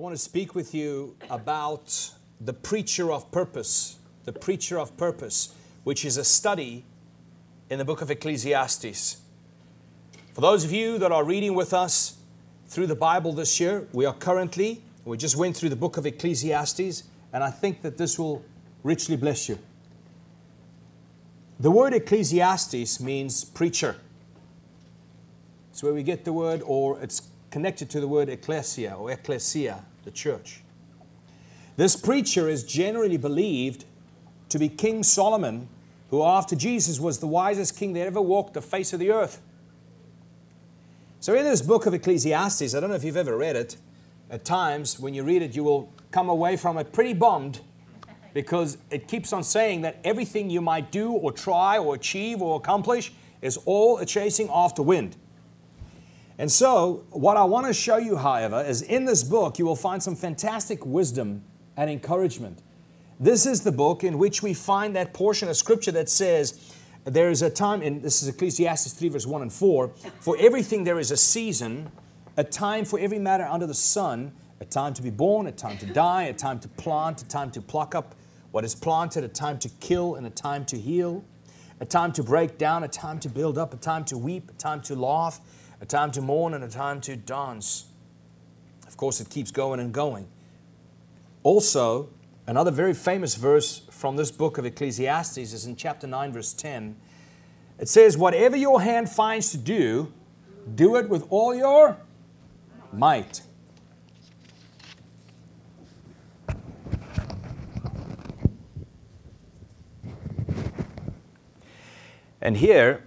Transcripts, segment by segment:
I want to speak with you about the preacher of purpose, the preacher of purpose, which is a study in the book of Ecclesiastes. For those of you that are reading with us through the Bible this year, we are currently, we just went through the book of Ecclesiastes, and I think that this will richly bless you. The word Ecclesiastes means preacher. It's where we get the word, or it's connected to the word ecclesia or ecclesia, the church. This preacher is generally believed to be King Solomon, who after Jesus was the wisest king that ever walked the face of the earth. So, in this book of Ecclesiastes, I don't know if you've ever read it, at times when you read it, you will come away from it pretty bummed because it keeps on saying that everything you might do or try or achieve or accomplish is all a chasing after wind. And so, what I want to show you, however, is in this book you will find some fantastic wisdom and encouragement. This is the book in which we find that portion of scripture that says, there is a time, and this is Ecclesiastes 3, verse 1 and 4, for everything there is a season, a time for every matter under the sun, a time to be born, a time to die, a time to plant, a time to pluck up what is planted, a time to kill, and a time to heal, a time to break down, a time to build up, a time to weep, a time to laugh, a time to mourn, and a time to dance. Of course, it keeps going and going. Also, another very famous verse from this book of Ecclesiastes is in chapter 9, verse 10. It says, Whatever your hand finds to do, do it with all your might. And here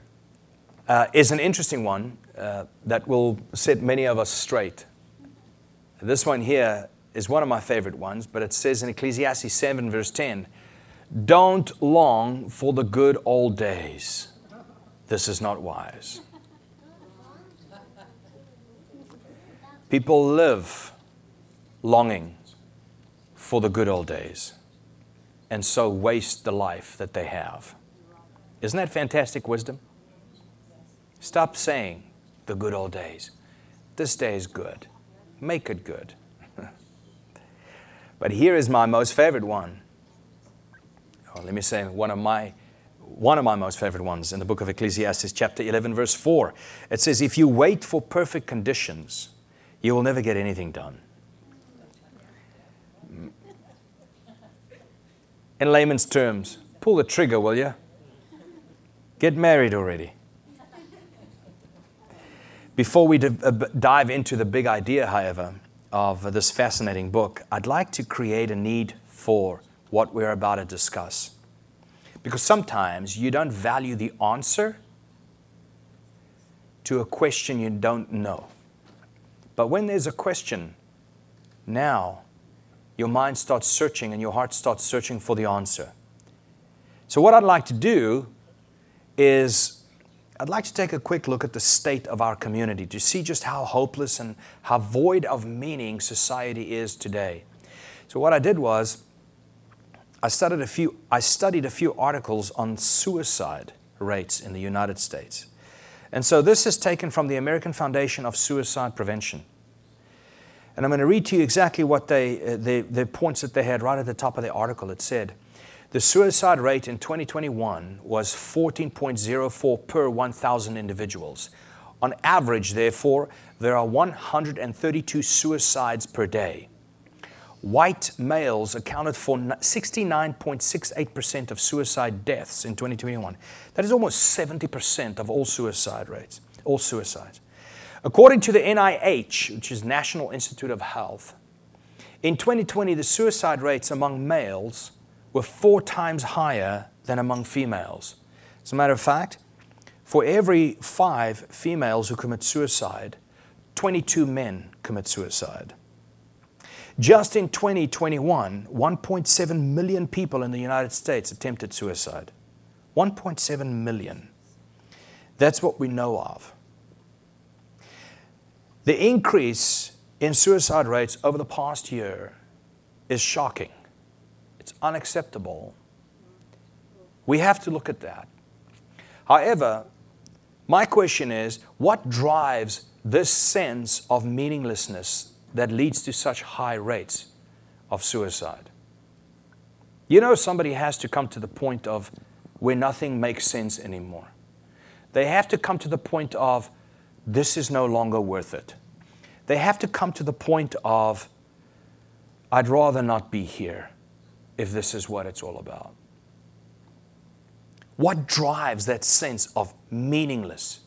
uh, is an interesting one uh, that will set many of us straight. This one here is one of my favorite ones, but it says in Ecclesiastes 7, verse 10 Don't long for the good old days. This is not wise. People live longing for the good old days and so waste the life that they have. Isn't that fantastic wisdom? Stop saying the good old days. This day is good. Make it good. but here is my most favorite one. Oh, let me say one of my one of my most favorite ones in the book of Ecclesiastes, chapter 11, verse 4. It says, If you wait for perfect conditions, you will never get anything done. In layman's terms, pull the trigger, will you? Get married already. Before we uh, dive into the big idea, however, of this fascinating book, I'd like to create a need for what we're about to discuss. Because sometimes you don't value the answer to a question you don't know. But when there's a question, now your mind starts searching and your heart starts searching for the answer. So, what I'd like to do is I'd like to take a quick look at the state of our community to see just how hopeless and how void of meaning society is today. So what I did was I studied a few I studied a few articles on suicide rates in the United States. And so this is taken from the American Foundation of Suicide Prevention. And I'm going to read to you exactly what they, uh, the, the points that they had right at the top of the article. It said, the suicide rate in 2021 was 14.04 per 1,000 individuals. On average, therefore, there are 132 suicides per day. White males accounted for 69.68% of suicide deaths in 2021. That is almost 70% of all suicide rates, all suicides. According to the NIH, which is National Institute of Health, in 2020, the suicide rates among males were four times higher than among females. As a matter of fact, for every five females who commit suicide, 22 men commit suicide. Just in 2021, 1.7 million people in the United States attempted suicide. 1.7 million. That's what we know of. The increase in suicide rates over the past year is shocking. It's unacceptable. We have to look at that. However, my question is what drives this sense of meaninglessness that leads to such high rates of suicide? You know, somebody has to come to the point of where nothing makes sense anymore. They have to come to the point of this is no longer worth it. They have to come to the point of I'd rather not be here if this is what it's all about. What drives that sense of meaningless?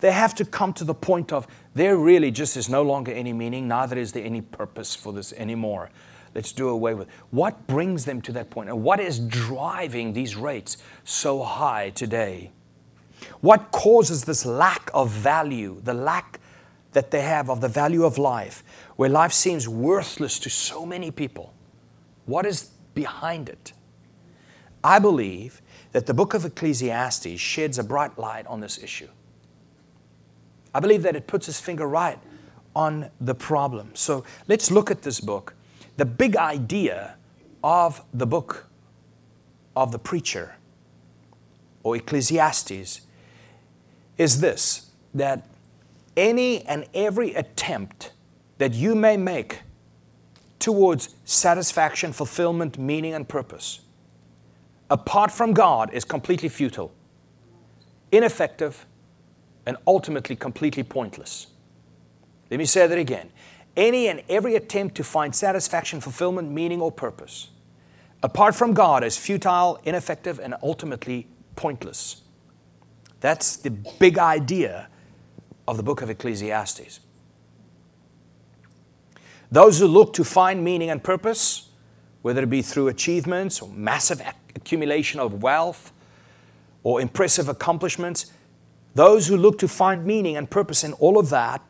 They have to come to the point of there really just is no longer any meaning, neither is there any purpose for this anymore. Let's do away with. What brings them to that point? And what is driving these rates so high today? What causes this lack of value, the lack that they have of the value of life, where life seems worthless to so many people? What is behind it? I believe that the book of Ecclesiastes sheds a bright light on this issue. I believe that it puts its finger right on the problem. So let's look at this book the big idea of the book of the preacher or Ecclesiastes is this that any and every attempt that you may make towards satisfaction, fulfillment, meaning, and purpose, apart from God, is completely futile, ineffective, and ultimately completely pointless. Let me say that again any and every attempt to find satisfaction, fulfillment, meaning, or purpose apart from God is futile, ineffective, and ultimately pointless. That's the big idea of the book of Ecclesiastes. Those who look to find meaning and purpose, whether it be through achievements or massive accumulation of wealth or impressive accomplishments, those who look to find meaning and purpose in all of that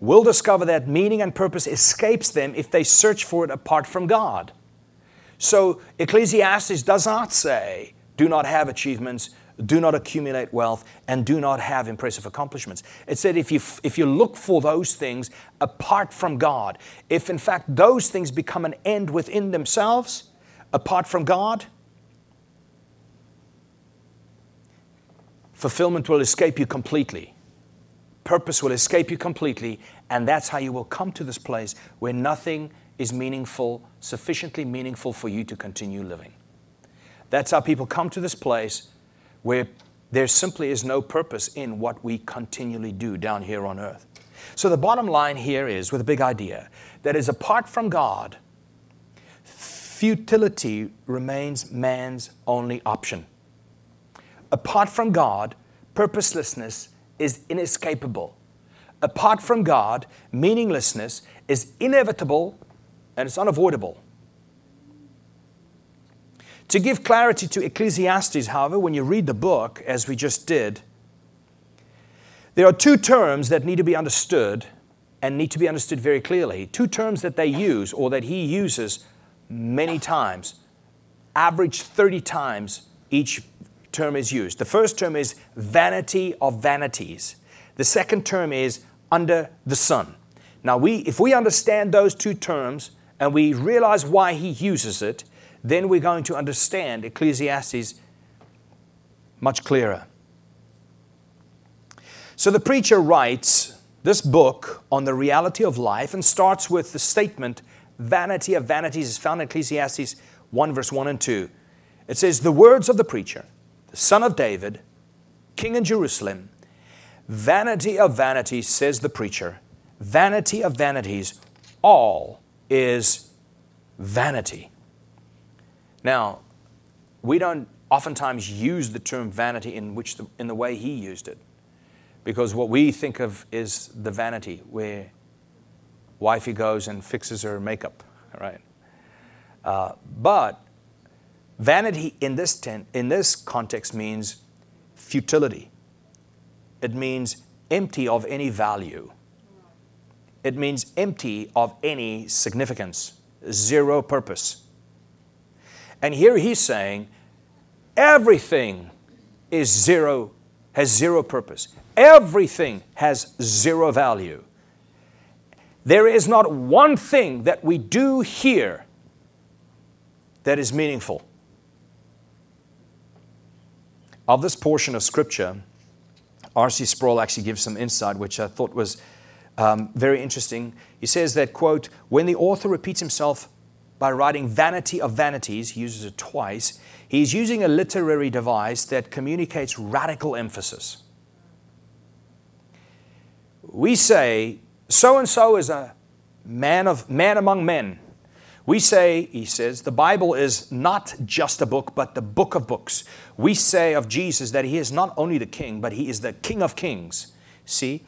will discover that meaning and purpose escapes them if they search for it apart from God. So Ecclesiastes does not say, do not have achievements, do not accumulate wealth, and do not have impressive accomplishments. It said if you, if you look for those things apart from God, if in fact those things become an end within themselves, apart from God, fulfillment will escape you completely purpose will escape you completely, and that's how you will come to this place where nothing is meaningful, sufficiently meaningful for you to continue living. That's how people come to this place where there simply is no purpose in what we continually do down here on earth. So, the bottom line here is with a big idea that is apart from God, futility remains man's only option. Apart from God, purposelessness is inescapable. Apart from God, meaninglessness is inevitable and it's unavoidable. To give clarity to Ecclesiastes, however, when you read the book, as we just did, there are two terms that need to be understood and need to be understood very clearly. Two terms that they use or that he uses many times, average 30 times each term is used. The first term is vanity of vanities. The second term is under the sun. Now, we, if we understand those two terms and we realize why he uses it, then we're going to understand Ecclesiastes much clearer. So the preacher writes this book on the reality of life and starts with the statement, vanity of vanities is found in Ecclesiastes 1, verse 1 and 2. It says, The words of the preacher the son of David, king in Jerusalem. Vanity of vanities, says the preacher. Vanity of vanities, all is vanity. Now, we don't oftentimes use the term vanity in, which the, in the way he used it. Because what we think of is the vanity where wifey goes and fixes her makeup, right? Uh, but Vanity in this, ten, in this context means futility. It means empty of any value. It means empty of any significance, zero purpose. And here he's saying everything is zero, has zero purpose. Everything has zero value. There is not one thing that we do here that is meaningful of this portion of Scripture, R.C. Sproul actually gives some insight, which I thought was Um, very interesting. He says that, quote, when the author repeats himself by writing vanity of vanities, he uses it twice, he's using a literary device that communicates radical emphasis. We say, so and so is a man of man among men. We say, he says, the Bible is not just a book, but the book of books. We say of Jesus that he is not only the king, but he is the king of kings. See?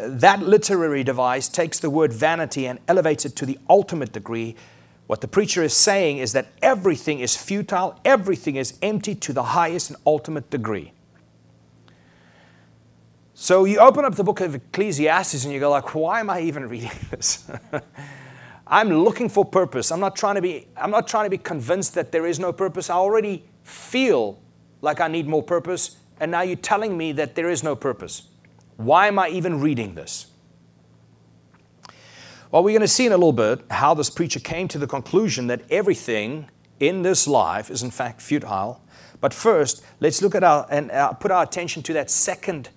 That literary device takes the word vanity and elevates it to the ultimate degree. What the preacher is saying is that everything is futile, everything is empty to the highest and ultimate degree. So you open up the book of Ecclesiastes and you go like, why am I even reading this? I'm looking for purpose. I'm not trying to be I'm not trying to be convinced that there is no purpose. I already feel like I need more purpose and now you're telling me that there is no purpose. Why am I even reading this? Well, we're going to see in a little bit how this preacher came to the conclusion that everything in this life is in fact futile. But first, let's look at our and uh, put our attention to that second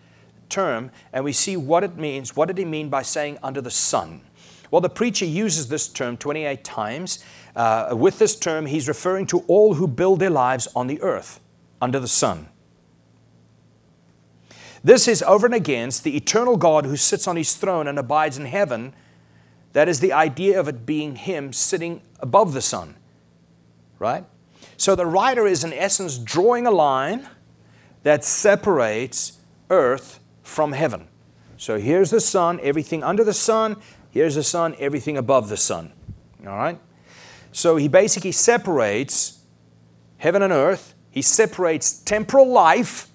term and we see what it means. What did he mean by saying under the sun? Well, the preacher uses this term 28 times. Uh, with this term, he's referring to all who build their lives on the earth, under the sun. This is over and against the eternal God who sits on his throne and abides in heaven. That is the idea of it being him sitting above the sun, right? So the writer is, in essence, drawing a line that separates earth from heaven. So here's the sun, everything under the sun, Here's the sun, everything above the sun. All right? So he basically separates heaven and earth. He separates temporal life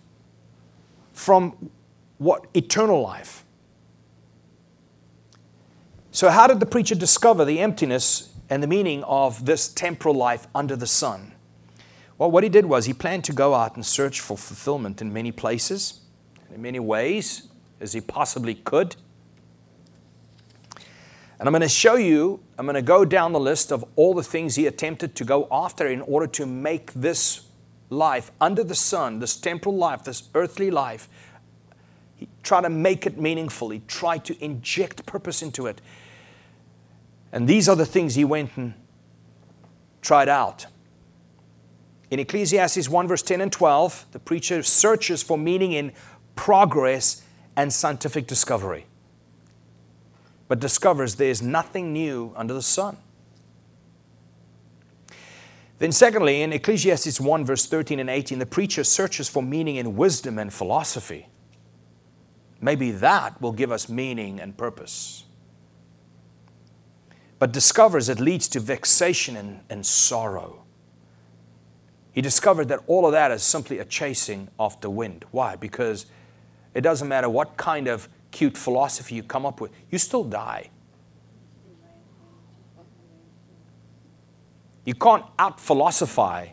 from what eternal life. So how did the preacher discover the emptiness and the meaning of this temporal life under the sun? Well, what he did was he planned to go out and search for fulfillment in many places, in many ways, as he possibly could. And I'm going to show you, I'm going to go down the list of all the things he attempted to go after in order to make this life under the sun, this temporal life, this earthly life, he tried to make it meaningful. He tried to inject purpose into it. And these are the things he went and tried out. In Ecclesiastes 1, verse 10 and 12, the preacher searches for meaning in progress and scientific discovery but discovers there is nothing new under the sun. Then, secondly, in Ecclesiastes 1, verse 13 and 18, the preacher searches for meaning in wisdom and philosophy. Maybe that will give us meaning and purpose. But discovers it leads to vexation and, and sorrow. He discovered that all of that is simply a chasing after wind. Why? Because it doesn't matter what kind of cute philosophy you come up with, you still die. You can't out philosophize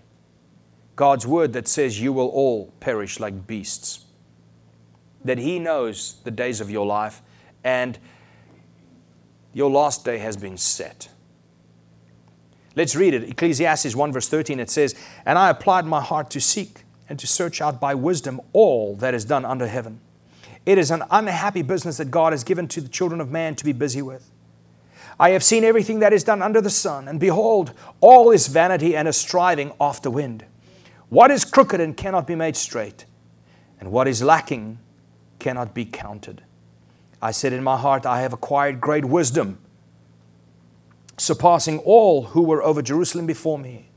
God's word that says you will all perish like beasts. That He knows the days of your life and your last day has been set. Let's read it. Ecclesiastes 1, verse 13, it says, And I applied my heart to seek and to search out by wisdom all that is done under heaven. It is an unhappy business that God has given to the children of man to be busy with. I have seen everything that is done under the sun, and behold, all is vanity and a striving after wind. What is crooked and cannot be made straight, and what is lacking cannot be counted. I said in my heart, I have acquired great wisdom, surpassing all who were over Jerusalem before me.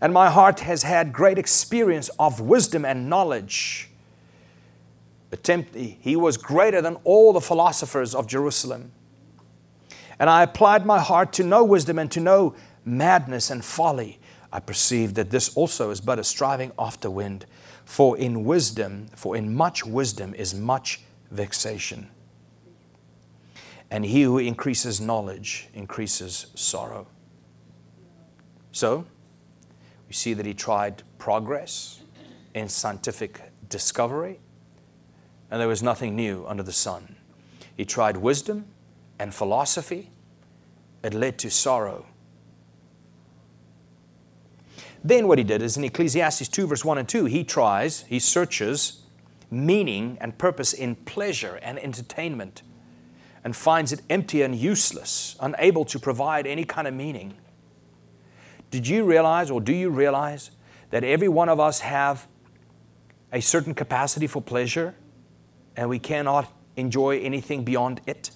And my heart has had great experience of wisdom and knowledge attempt, he was greater than all the philosophers of Jerusalem. And I applied my heart to know wisdom and to know madness and folly. I perceived that this also is but a striving after wind. For in wisdom, for in much wisdom is much vexation. And he who increases knowledge increases sorrow. So, we see that he tried progress in scientific discovery and there was nothing new under the sun. He tried wisdom and philosophy, it led to sorrow. Then what he did is in Ecclesiastes 2, verse 1 and 2, he tries, he searches meaning and purpose in pleasure and entertainment and finds it empty and useless, unable to provide any kind of meaning. Did you realize or do you realize that every one of us have a certain capacity for pleasure and we cannot enjoy anything beyond it?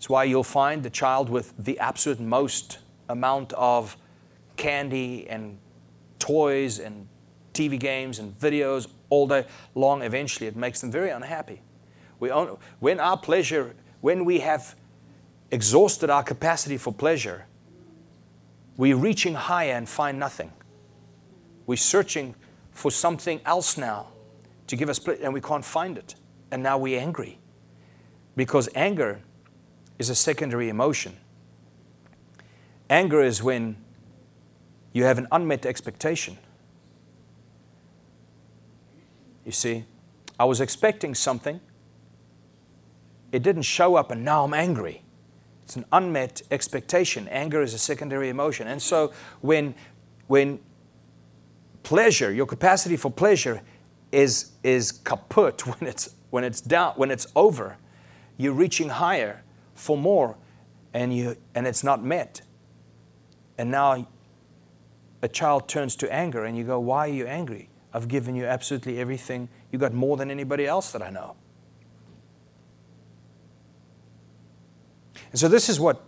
That's why you'll find the child with the absolute most amount of candy and toys and TV games and videos all day long, eventually it makes them very unhappy. We when our pleasure, when we have exhausted our capacity for pleasure, we're reaching higher and find nothing. We're searching for something else now to give us pleasure, and we can't find it. And now we're angry. Because anger is a secondary emotion. Anger is when you have an unmet expectation. You see, I was expecting something, it didn't show up, and now I'm angry. It's an unmet expectation. Anger is a secondary emotion. And so when, when pleasure, your capacity for pleasure is, is kaput, when it's, when it's down, when it's over, you're reaching higher for more and, you, and it's not met. And now a child turns to anger and you go, Why are you angry? I've given you absolutely everything. You got more than anybody else that I know. And so, this is what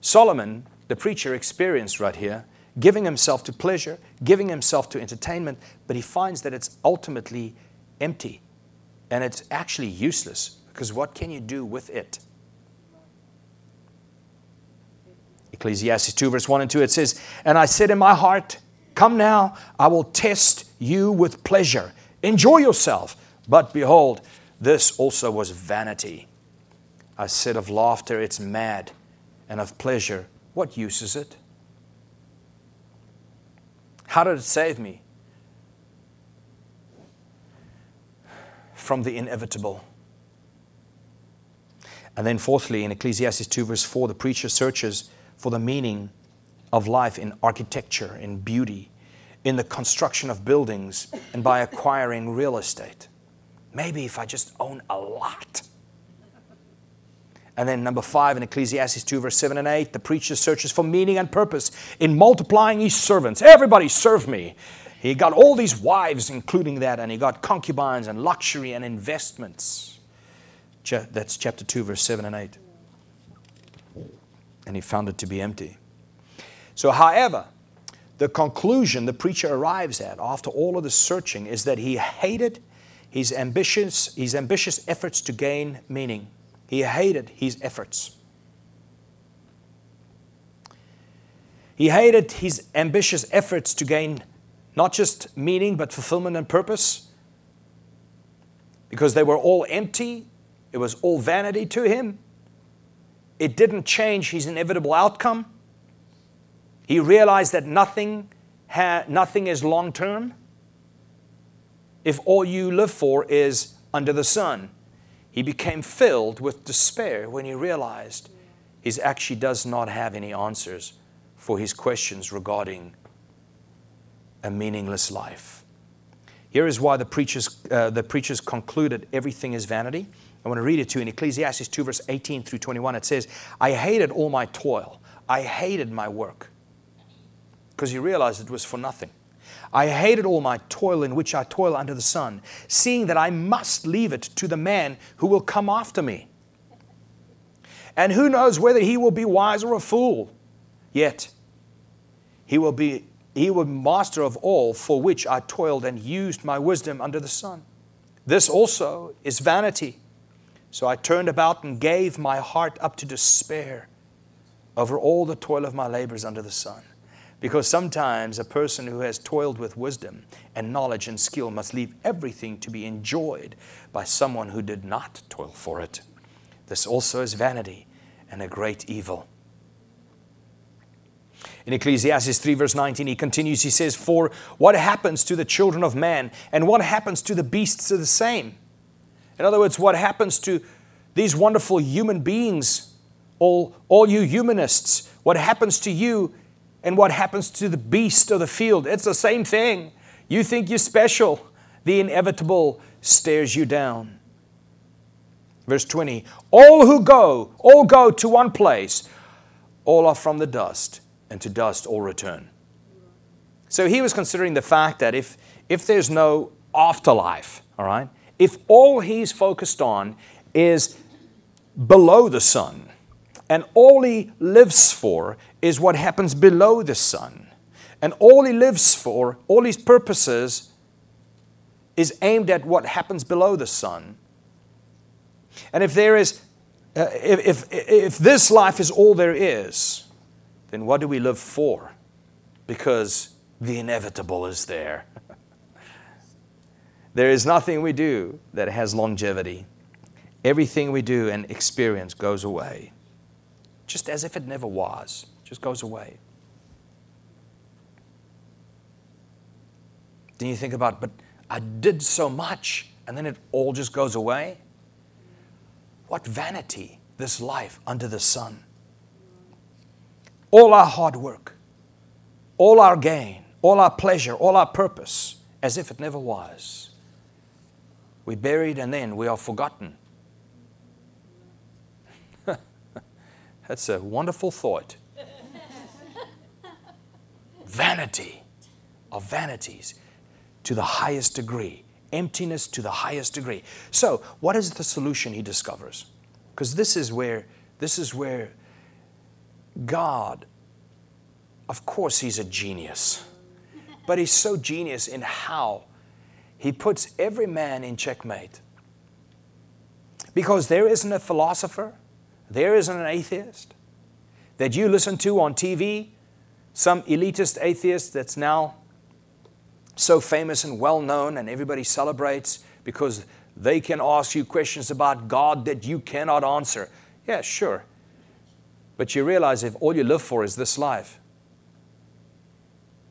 Solomon, the preacher, experienced right here giving himself to pleasure, giving himself to entertainment, but he finds that it's ultimately empty and it's actually useless because what can you do with it? Ecclesiastes 2, verse 1 and 2, it says, And I said in my heart, Come now, I will test you with pleasure. Enjoy yourself. But behold, this also was vanity. I said of laughter, it's mad, and of pleasure, what use is it? How did it save me? From the inevitable. And then, fourthly, in Ecclesiastes 2, verse 4, the preacher searches for the meaning of life in architecture, in beauty, in the construction of buildings, and by acquiring real estate. Maybe if I just own a lot. And then number five in Ecclesiastes 2, verse 7 and 8, the preacher searches for meaning and purpose in multiplying his servants. Everybody serve me. He got all these wives, including that, and he got concubines and luxury and investments. That's chapter 2, verse 7 and 8. And he found it to be empty. So, however, the conclusion the preacher arrives at after all of the searching is that he hated his ambitious, his ambitious efforts to gain meaning. He hated his efforts. He hated his ambitious efforts to gain not just meaning, but fulfillment and purpose because they were all empty. It was all vanity to him. It didn't change his inevitable outcome. He realized that nothing, ha- nothing is long term if all you live for is under the sun. He became filled with despair when he realized he actually does not have any answers for his questions regarding a meaningless life. Here is why the preachers, uh, the preachers concluded everything is vanity. I want to read it to you in Ecclesiastes 2, verse 18 through 21. It says, I hated all my toil, I hated my work, because he realized it was for nothing. I hated all my toil in which I toil under the sun, seeing that I must leave it to the man who will come after me. And who knows whether he will be wise or a fool? Yet he will be he will be master of all for which I toiled and used my wisdom under the sun. This also is vanity. So I turned about and gave my heart up to despair over all the toil of my labors under the sun. Because sometimes a person who has toiled with wisdom and knowledge and skill must leave everything to be enjoyed by someone who did not toil for it. This also is vanity and a great evil. In Ecclesiastes 3, verse 19, he continues, he says, For what happens to the children of man and what happens to the beasts are the same. In other words, what happens to these wonderful human beings, all, all you humanists, what happens to you and what happens to the beast of the field. It's the same thing. You think you're special. The inevitable stares you down. Verse 20 All who go, all go to one place, all are from the dust, and to dust all return. So he was considering the fact that if, if there's no afterlife, all right, if all he's focused on is below the sun, and all he lives for is what happens below the sun, and all he lives for, all his purposes, is aimed at what happens below the sun. And if there is, uh, if, if, if this life is all there is, then what do we live for? Because the inevitable is there. There is nothing we do that has longevity. Everything we do and experience goes away, just as if it never was, just goes away. Then you think about, but I did so much and then it all just goes away? What vanity, this life under the sun. All our hard work, all our gain, all our pleasure, all our purpose, as if it never was. We buried and then we are forgotten. That's a wonderful thought. Vanity of vanities to the highest degree, emptiness to the highest degree. So, what is the solution he discovers? Because this is where this is where God of course he's a genius. But he's so genius in how he puts every man in checkmate. Because there isn't a philosopher, there isn't an atheist that you listen to on TV, some elitist atheist that's now so famous and well known and everybody celebrates because they can ask you questions about God that you cannot answer. Yeah, sure. But you realize if all you live for is this life,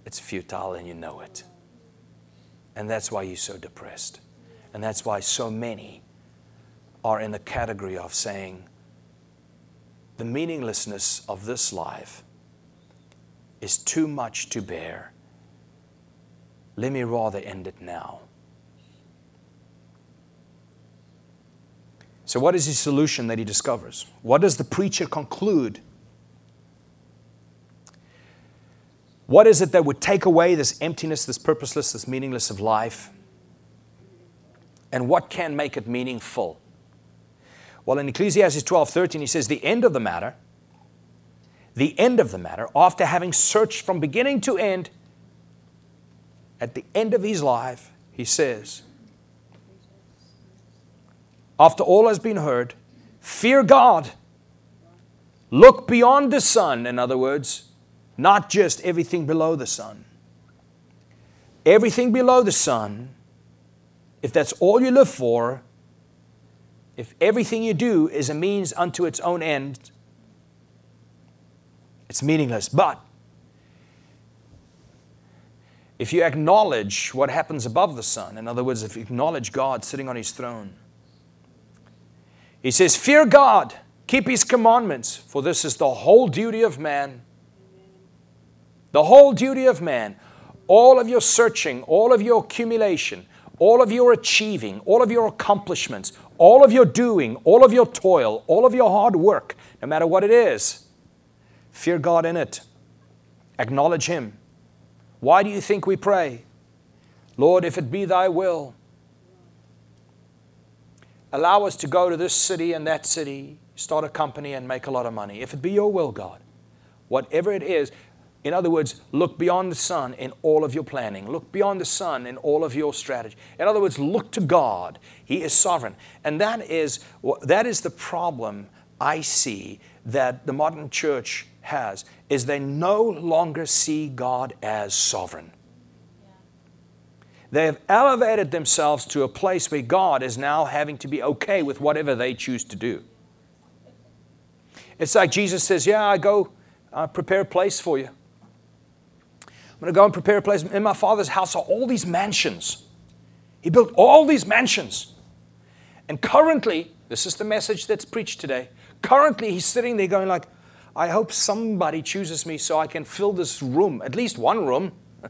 it's futile and you know it. And that's why you're so depressed. And that's why so many are in the category of saying, the meaninglessness of this life is too much to bear. Let me rather end it now. So, what is his solution that he discovers? What does the preacher conclude What is it that would take away this emptiness, this purposeless, this meaningless of life? And what can make it meaningful? Well, in Ecclesiastes 12 13, he says, The end of the matter, the end of the matter, after having searched from beginning to end, at the end of his life, he says, after all has been heard, fear God. Look beyond the sun, in other words, not just everything below the sun. Everything below the sun, if that's all you live for, if everything you do is a means unto its own end, it's meaningless. But if you acknowledge what happens above the sun, in other words, if you acknowledge God sitting on his throne, he says, Fear God, keep his commandments, for this is the whole duty of man. The whole duty of man, all of your searching, all of your accumulation, all of your achieving, all of your accomplishments, all of your doing, all of your toil, all of your hard work, no matter what it is, fear God in it. Acknowledge Him. Why do you think we pray? Lord, if it be thy will, allow us to go to this city and that city, start a company and make a lot of money. If it be your will, God, whatever it is, in other words, look beyond the sun in all of your planning. Look beyond the sun in all of your strategy. In other words, look to God. He is sovereign. And that is, that is the problem I see that the modern church has, is they no longer see God as sovereign. They have elevated themselves to a place where God is now having to be okay with whatever they choose to do. It's like Jesus says, Yeah, I go I prepare a place for you. I'm going to go and prepare a place. In my father's house are all these mansions. He built all these mansions. And currently, this is the message that's preached today. Currently, he's sitting there going like, I hope somebody chooses me so I can fill this room, at least one room.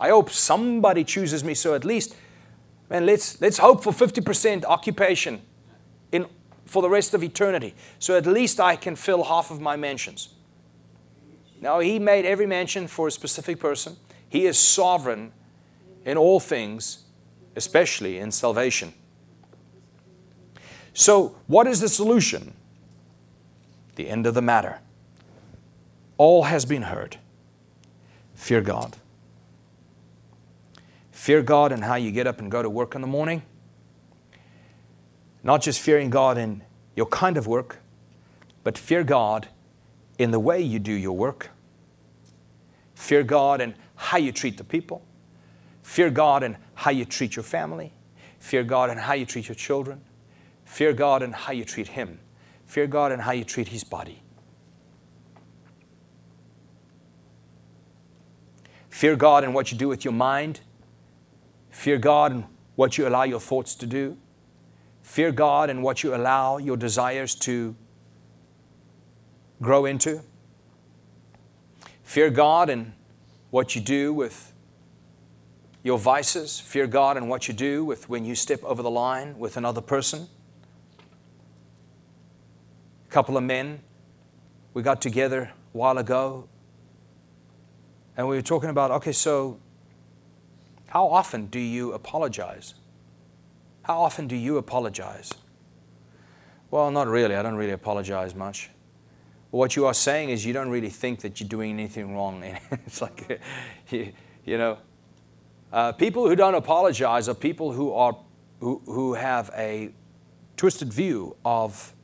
I hope somebody chooses me so at least Man, let's, let's hope for 50% occupation in, for the rest of eternity. So at least I can fill half of my mansions. Now, He made every mansion for a specific person. He is sovereign in all things, especially in salvation. So, what is the solution? The end of the matter. All has been heard. Fear God. Fear God in how you get up and go to work in the morning. Not just fearing God in your kind of work, but fear God in the way you do your work. Fear God in how you treat the people. Fear God in how you treat your family. Fear God in how you treat your children. Fear God in how you treat Him. Fear God in how you treat His body. Fear God in what you do with your mind. Fear God in what you allow your thoughts to do. Fear God in what you allow your desires to grow into. Fear God in what you do with your vices. Fear God in what you do with when you step over the line with another person. A couple of men, we got together a while ago and we were talking about okay, so how often do you apologize? How often do you apologize? Well, not really. I don't really apologize much. What you are saying is you don't really think that you're doing anything wrong. it's like, you, you know, uh, people who don't apologize are people who are who, who have a twisted view of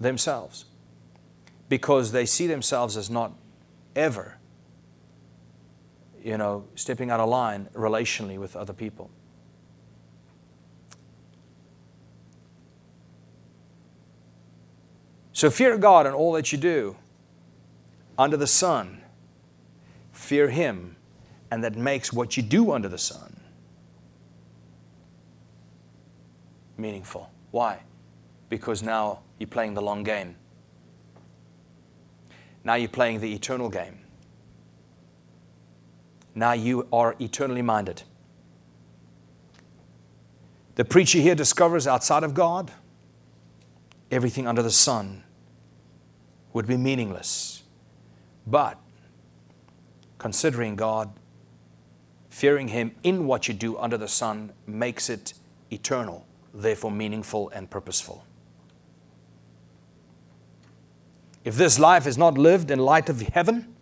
themselves because they see themselves as not ever you know, stepping out of line relationally with other people. So fear God in all that you do under the sun. Fear Him, and that makes what you do under the sun meaningful. Why? Because now you're playing the long game. Now you're playing the eternal game. Now you are eternally minded. The preacher here discovers outside of God, everything under the sun would be meaningless. But considering God, fearing Him in what you do under the sun makes it eternal, therefore meaningful and purposeful. If this life is not lived in light of heaven,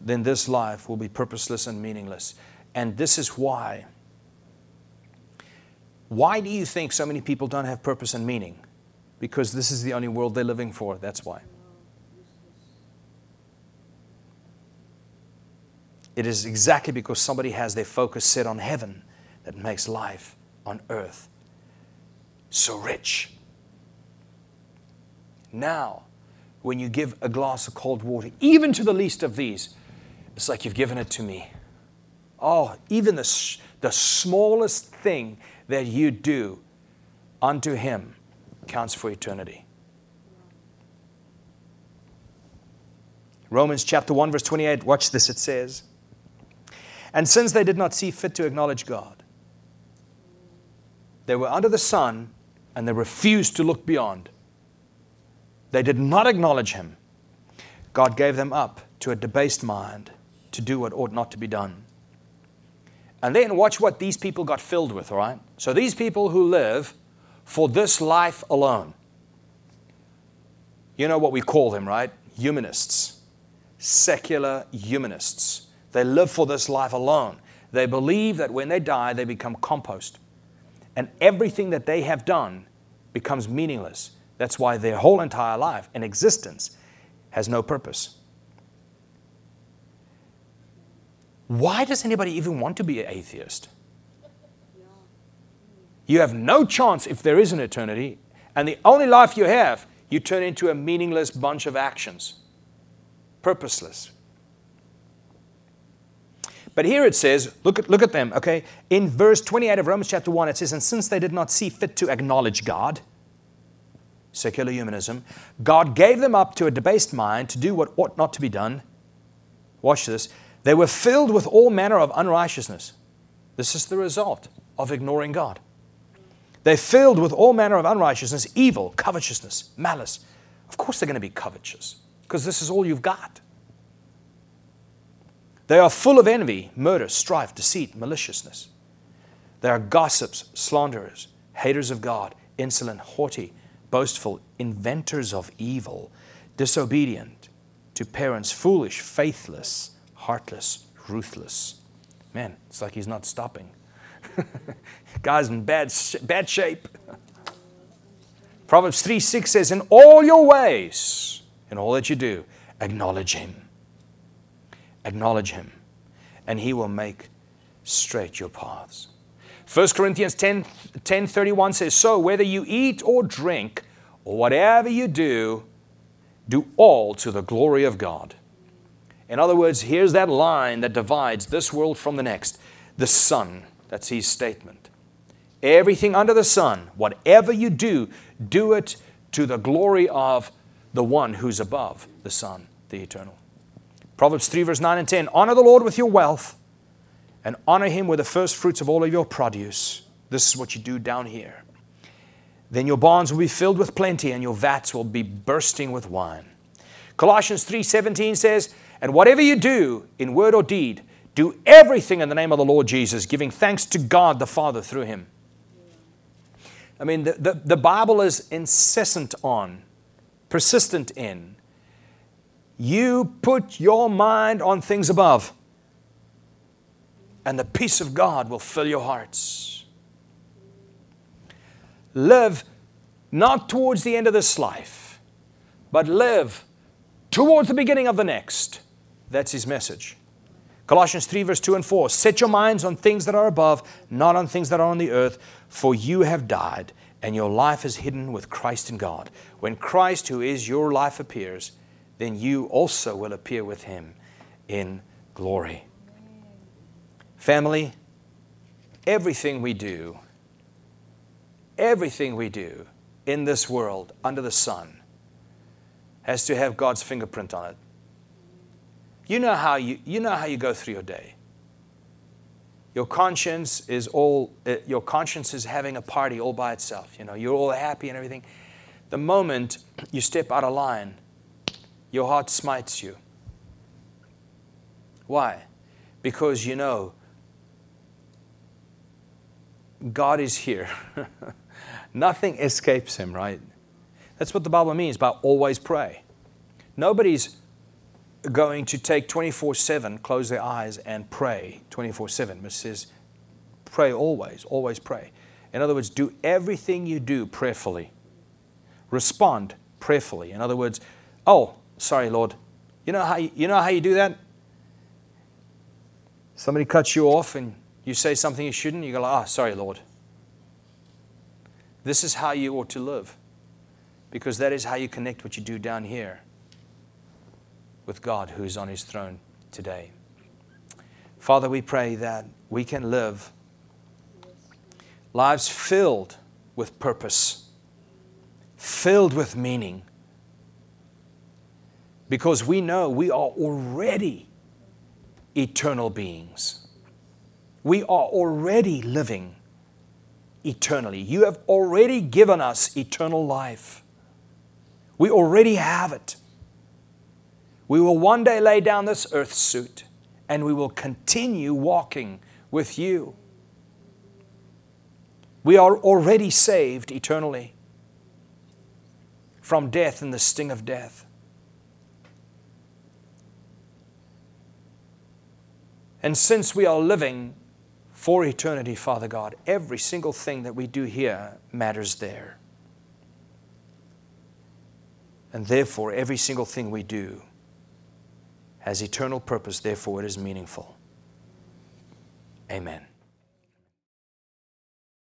then this life will be purposeless and meaningless. And this is why. Why do you think so many people don't have purpose and meaning? Because this is the only world they're living for. That's why. It is exactly because somebody has their focus set on heaven that makes life on earth so rich. Now, when you give a glass of cold water, even to the least of these, it's like you've given it to me. Oh, even the, the smallest thing that you do unto Him counts for eternity. Romans chapter 1, verse 28, watch this, it says, And since they did not see fit to acknowledge God, they were under the sun and they refused to look beyond. They did not acknowledge Him. God gave them up to a debased mind to do what ought not to be done. And then watch what these people got filled with, all right? So these people who live for this life alone, you know what we call them, right? Humanists, secular humanists. They live for this life alone. They believe that when they die, they become compost. And everything that they have done becomes meaningless. That's why their whole entire life and existence has no purpose. Why does anybody even want to be an atheist? You have no chance if there is an eternity, and the only life you have, you turn into a meaningless bunch of actions, purposeless. But here it says, look at, look at them, okay? In verse 28 of Romans chapter 1, it says, And since they did not see fit to acknowledge God, secular humanism, God gave them up to a debased mind to do what ought not to be done. Watch this they were filled with all manner of unrighteousness. This is the result. of ignoring God. They're filled with all manner of unrighteousness, evil, covetousness, malice. Of course, they're going to be covetous because this is all you've got. They are full of envy, murder, strife, deceit, maliciousness. They are gossips, slanderers, haters of God, insolent, haughty, boastful, inventors of evil, disobedient to parents, foolish, faithless, heartless, ruthless. Man, it's like he's not stopping. Guy's in bad, bad shape. Proverbs 3 6 says, In all your ways, in all that you do, acknowledge him. Acknowledge him, and he will make straight your paths. 1 Corinthians 10, 10 31 says, So whether you eat or drink, or whatever you do, do all to the glory of God. In other words, here's that line that divides this world from the next the sun. That's his statement. Everything under the sun, whatever you do, do it to the glory of the one who's above the sun, the eternal. Proverbs 3, verse 9 and 10 Honor the Lord with your wealth and honor him with the first fruits of all of your produce. This is what you do down here. Then your barns will be filled with plenty and your vats will be bursting with wine. Colossians 3:17 says, "And whatever you do in word or deed, do everything in the name of the Lord Jesus, giving thanks to God the Father through him." I mean, the, the, the Bible is incessant on, persistent in. You put your mind on things above, and the peace of God will fill your hearts. Live not towards the end of this life, but live towards the beginning of the next. That's his message. Colossians 3, verse 2 and 4 Set your minds on things that are above, not on things that are on the earth, for you have died, and your life is hidden with Christ in God. When Christ, who is your life, appears, then you also will appear with him in glory. Family, everything we do, everything we do in this world under the sun has to have God's fingerprint on it. You know how you, you, know how you go through your day. Your conscience is all, uh, your conscience is having a party all by itself. You know, you're all happy and everything. The moment you step out of line, your heart smites you. Why? Because you know God is here. Nothing escapes him, right? That's what the Bible means by always pray. Nobody's going to take 24 7, close their eyes, and pray 24 7. It says, pray always, always pray. In other words, do everything you do prayerfully. Respond prayerfully. In other words, oh, sorry, Lord. You know how you, you know how you do that? Somebody cuts you off and you say something you shouldn't, you go, ah, oh, sorry, Lord. This is how you ought to live because that is how you connect what you do down here with God who's on his throne today. Father, we pray that we can live lives filled with purpose, filled with meaning, because we know we are already eternal beings. We are already living eternally. You have already given us eternal life. We already have it. We will one day lay down this earth suit and we will continue walking with you. We are already saved eternally from death and the sting of death. And since we are living for eternity, Father God, every single thing that we do here matters there. And therefore, every single thing we do has eternal purpose, therefore, it is meaningful. Amen.